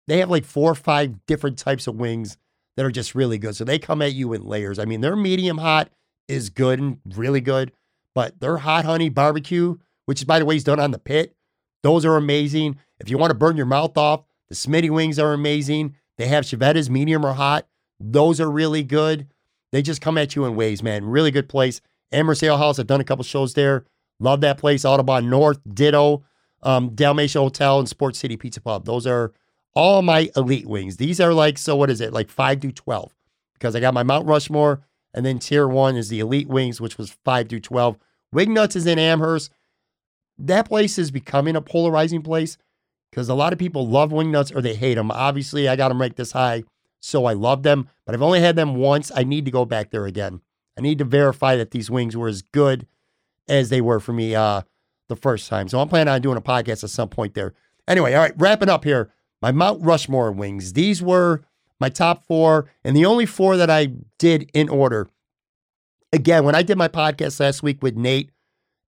they have like four or five different types of wings that are just really good. So they come at you in layers. I mean, their medium hot is good and really good, but their hot honey barbecue, which is by the way is done on the pit, those are amazing. If you want to burn your mouth off, the Smitty wings are amazing. They have Chiavettas, medium or hot. Those are really good. They just come at you in waves, man. Really good place. Amherst Ale House, I've done a couple shows there. Love that place. Audubon North, Ditto, um, Dalmatia Hotel, and Sports City Pizza Pub. Those are all my elite wings. These are like, so what is it? Like 5 to 12. Because I got my Mount Rushmore, and then tier one is the elite wings, which was 5 to 12. Wing Nuts is in Amherst. That place is becoming a polarizing place because a lot of people love wing nuts or they hate them. Obviously, I got them ranked this high, so I love them, but I've only had them once. I need to go back there again. I need to verify that these wings were as good as they were for me uh, the first time. So I'm planning on doing a podcast at some point there. Anyway, all right, wrapping up here. My Mount Rushmore wings. These were my top four, and the only four that I did in order. Again, when I did my podcast last week with Nate,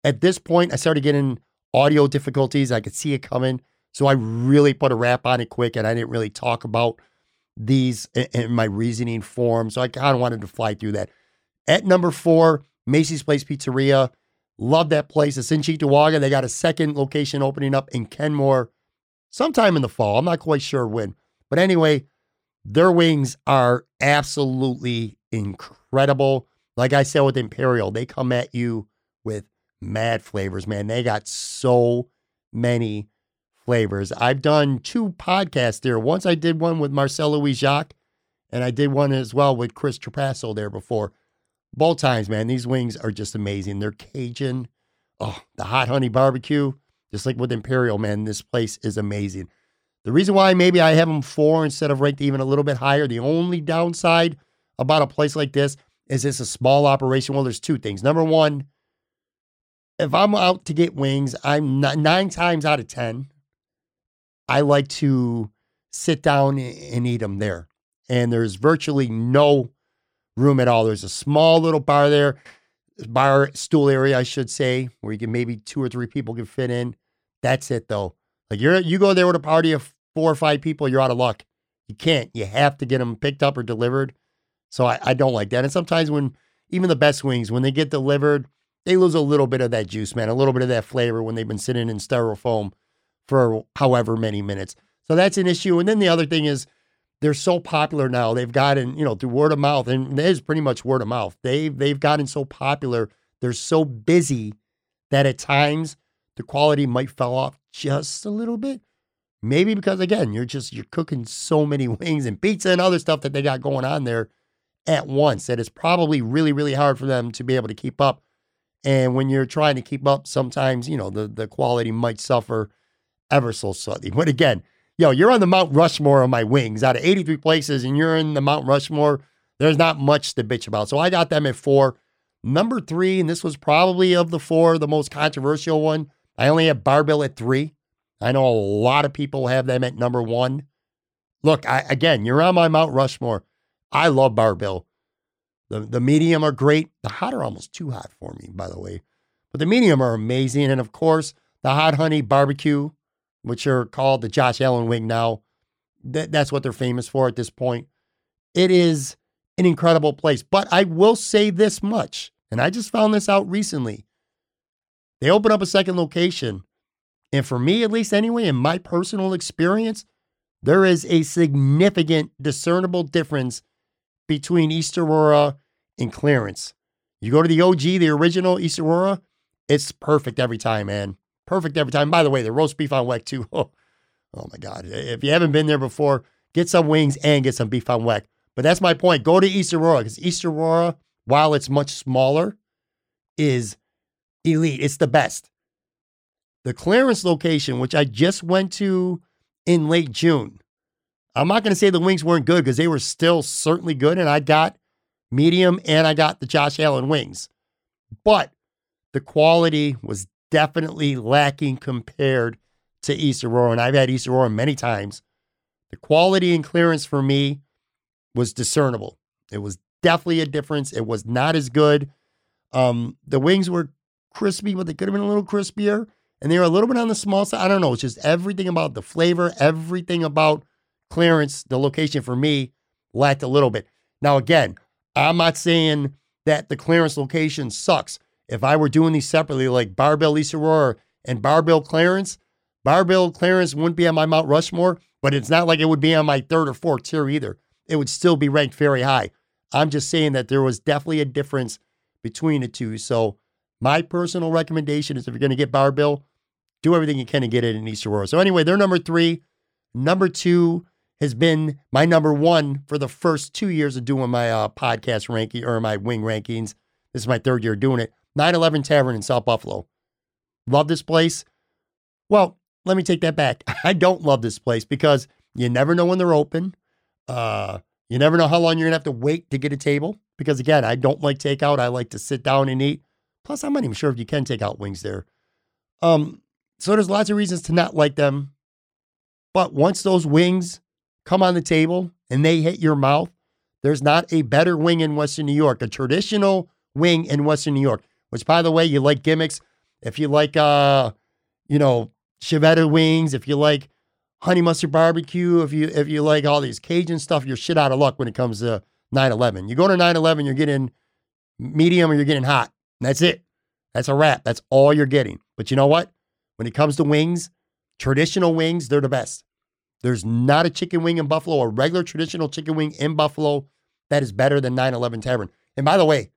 at this point, I started getting audio difficulties. I could see it coming. So I really put a wrap on it quick and I didn't really talk about these in, my reasoning form. So I kind of wanted to fly through that. At number four, Macy's Place Pizzeria. Love that place. It's in Cheektowaga. They got a second location opening up in Kenmore sometime in the fall. I'm not quite sure when. But anyway, their wings are absolutely incredible. Like I said with Imperial, they come at you with mad flavors, man. They got so many flavors. I've done two podcasts there. Once I did one with Marcel Louis Jacques, And I did one as well with Chris Trapasso there before. Both times, man, these wings are just amazing. They're Cajun. Oh, the hot honey barbecue, just like with Imperial, man, this place is amazing. The reason why maybe I have them four instead of ranked even a little bit higher, the only downside about a place like this is it's a small operation. Well, there's two things. Number one, if I'm out to get wings, I'm not, nine times out of 10, I like to sit down and eat them there. And there's virtually no room at all. There's a small little bar there, bar stool area, I should say, where you can maybe two or three people can fit in. That's it though. Like you're you go there with a party of four or five people, you're out of luck. You can't. You have to get them picked up or delivered. So I, I don't like that. And sometimes when even the best wings, when they get delivered, they lose a little bit of that juice, man, a little bit of that flavor when they've been sitting in styrofoam for however many minutes. So that's an issue. And then the other thing is they're so popular now. They've gotten, you know, through word of mouth, and it is pretty much word of mouth. They've they've gotten so popular. They're so busy that at times the quality might fall off just a little bit. Maybe because again, you're just you're cooking so many wings and pizza and other stuff that they got going on there at once that it's probably really, really hard for them to be able to keep up. And when you're trying to keep up, sometimes, you know, the, the quality might suffer ever so slightly. But again, yo, you're on the Mount Rushmore of my wings out of 83 places and you're in the Mount Rushmore. There's not much to bitch about. So I got them at four. Number three, and this was probably of the four, the most controversial one. I only have Bar-Bill at three. I know a lot of people have them at number one. Look, I, again, you're on my Mount Rushmore. I love Bar-Bill. The the medium are great. The hot are almost too hot for me, by the way. But the medium are amazing. And of course, the hot honey barbecue, which are called the Josh Allen wing now. That, that's what they're famous for at this point. It is an incredible place. But I will say this much, and I just found this out recently. They open up a second location. And for me, at least anyway, in my personal experience, there is a significant discernible difference between East Aurora and Clarence. You go to the OG, the original East Aurora, it's perfect every time, man. Perfect every time. By the way, the roast beef on weck too. Oh, oh my God. If you haven't been there before, get some wings and get some beef on weck. But that's my point. Go to East Aurora because East Aurora, while it's much smaller, is elite. It's the best. The Clarence location, which I just went to in late June, I'm not going to say the wings weren't good because they were still certainly good. And I got medium and I got the Josh Allen wings. But the quality was definitely lacking compared to East Aurora. And I've had East Aurora many times. The quality and Clarence for me was discernible. It was definitely a difference. It was not as good. Um, the wings were crispy, but they could have been a little crispier. And they were a little bit on the small side. I don't know. It's just everything about the flavor, everything about Clarence, the location for me lacked a little bit. Now, again, I'm not saying that the Clarence location sucks. If I were doing these separately, like Bar-Bill East Aurora and Bar-Bill Clarence, Bar-Bill Clarence wouldn't be on my Mount Rushmore, but it's not like it would be on my third or fourth tier either. It would still be ranked very high. I'm just saying that there was definitely a difference between the two. So, my personal recommendation is if you're going to get Bar-Bill, do everything you can to get it in East Aurora. So, anyway, they're number three. Number two has been my number one for the first two years of doing my uh, podcast ranking or my wing rankings. This is my third year doing it. 911 Tavern in South Buffalo. Love this place. Well, let me take that back. I don't love this place because you never know when they're open. Uh, you never know how long you're gonna have to wait to get a table. Because again, I don't like takeout. I like to sit down and eat. Plus, I'm not even sure if you can take out wings there. Um, so there's lots of reasons to not like them. But once those wings come on the table and they hit your mouth, there's not a better wing in Western New York, a traditional wing in Western New York, which by the way, you like gimmicks. If you like uh, you know, Chiavetta wings, if you like honey mustard barbecue, if you if you like all these Cajun stuff, you're shit out of luck when it comes to 911. You go to 911, you're getting medium or you're getting hot. That's it. That's a wrap. That's all you're getting. But you know what? When it comes to wings, traditional wings, they're the best. There's not a chicken wing in Buffalo, a regular traditional chicken wing in Buffalo that is better than 911 Tavern. And by the way,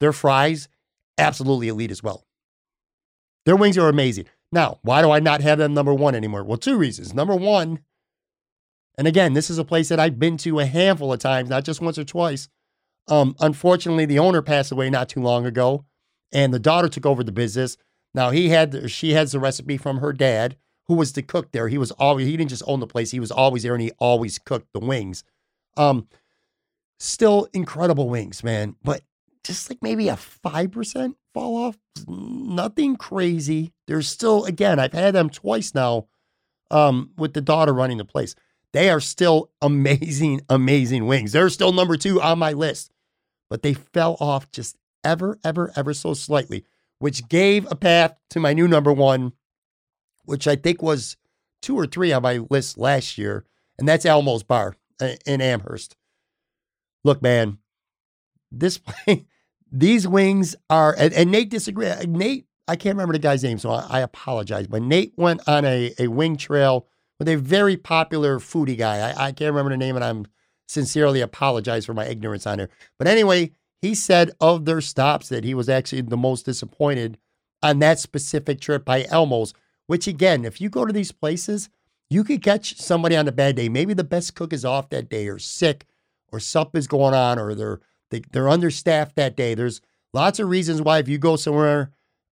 their fries, absolutely elite as well. Their wings are amazing. Now, why do I not have them number one anymore? Well, two reasons. Number one, And again, this is a place that I've been to a handful of times, not just once or twice. Um, unfortunately, the owner passed away not too long ago, and the daughter took over the business. Now he had she has the recipe from her dad, who was the cook there. He was always he didn't just own the place; he was always there, and he always cooked the wings. Um, still incredible wings, man. But just like maybe a five percent fall off, nothing crazy. There's still again, I've had them twice now, um, with the daughter running the place. They are still amazing, amazing wings. They're still number two on my list, but they fell off just ever, ever, ever so slightly, which gave a path to my new number one, which I think was two or three on my list last year, and that's Elmo's Bar uh, in Amherst. Look, man, this these wings are, and, and Nate disagreed. Nate, I can't remember the guy's name, so I, I apologize, but Nate went on a, a wing trail with a very popular foodie guy. I, I can't remember the name, and I'm sincerely apologize for my ignorance on there. But anyway, he said of their stops that he was actually the most disappointed on that specific trip by Elmo's, which again, if you go to these places, you could catch somebody on a bad day. Maybe the best cook is off that day or sick or something's going on or they're they, they're understaffed that day. There's lots of reasons why if you go somewhere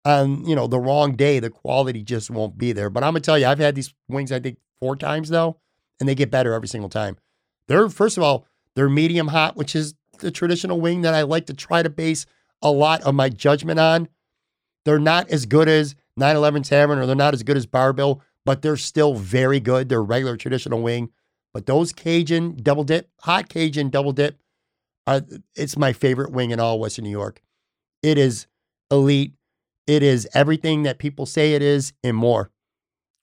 on, you know, the wrong day, the quality just won't be there. But I'm gonna tell you, I've had these wings, I think, four times now, and they get better every single time. They're first of all, they're medium hot, which is the traditional wing that I like to try to base a lot of my judgment on. They're not as good as 911 Tavern or they're not as good as Bar-Bill, but they're still very good. They're regular traditional wing. But those Cajun double dip, hot Cajun double dip, are, it's my favorite wing in all Western New York. It is elite. It is everything that people say it is and more.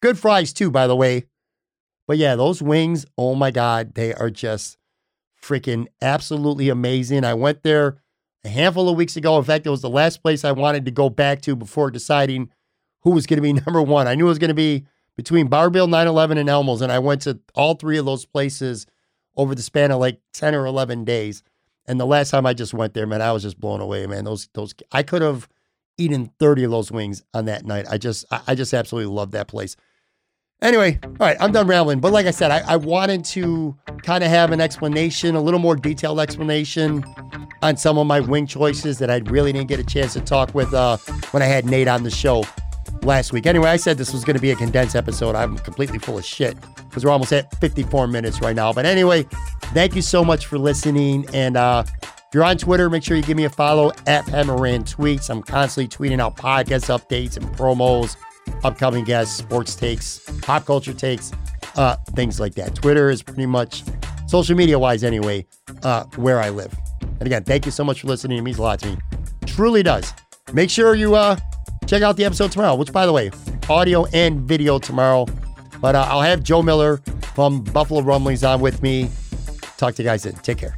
Good fries too, by the way. But yeah, those wings, oh my God, they are just freaking absolutely amazing. I went there a handful of weeks ago. In fact, it was the last place I wanted to go back to before deciding who was going to be number one. I knew it was going to be between Bar-Bill, 911, and Elmo's, and I went to all three of those places over the span of like 10 or 11 days. And the last time I just went there, man, I was just blown away, man. Those, those, I could have eaten 30 of those wings on that night. I just, I just absolutely love that place. Anyway, all right, I'm done rambling. But like I said, I, I wanted to kind of have an explanation, a little more detailed explanation on some of my wing choices that I really didn't get a chance to talk with uh, when I had Nate on the show last week. Anyway, I said this was going to be a condensed episode. I'm completely full of shit because we're almost at 54 minutes right now. But anyway, thank you so much for listening. And uh, if you're on Twitter, make sure you give me a follow at Pat Tweets. I'm constantly tweeting out podcast updates and promos upcoming guests, sports takes, pop culture takes, uh, things like that. Twitter is pretty much social media wise, anyway, uh, where I live. And again, thank you so much for listening. It means a lot to me. Truly does. Make sure you uh, check out the episode tomorrow, which, by the way, audio and video tomorrow. But uh, I'll have Joe Miller from Buffalo Rumblings on with me. Talk to you guys then. Take care.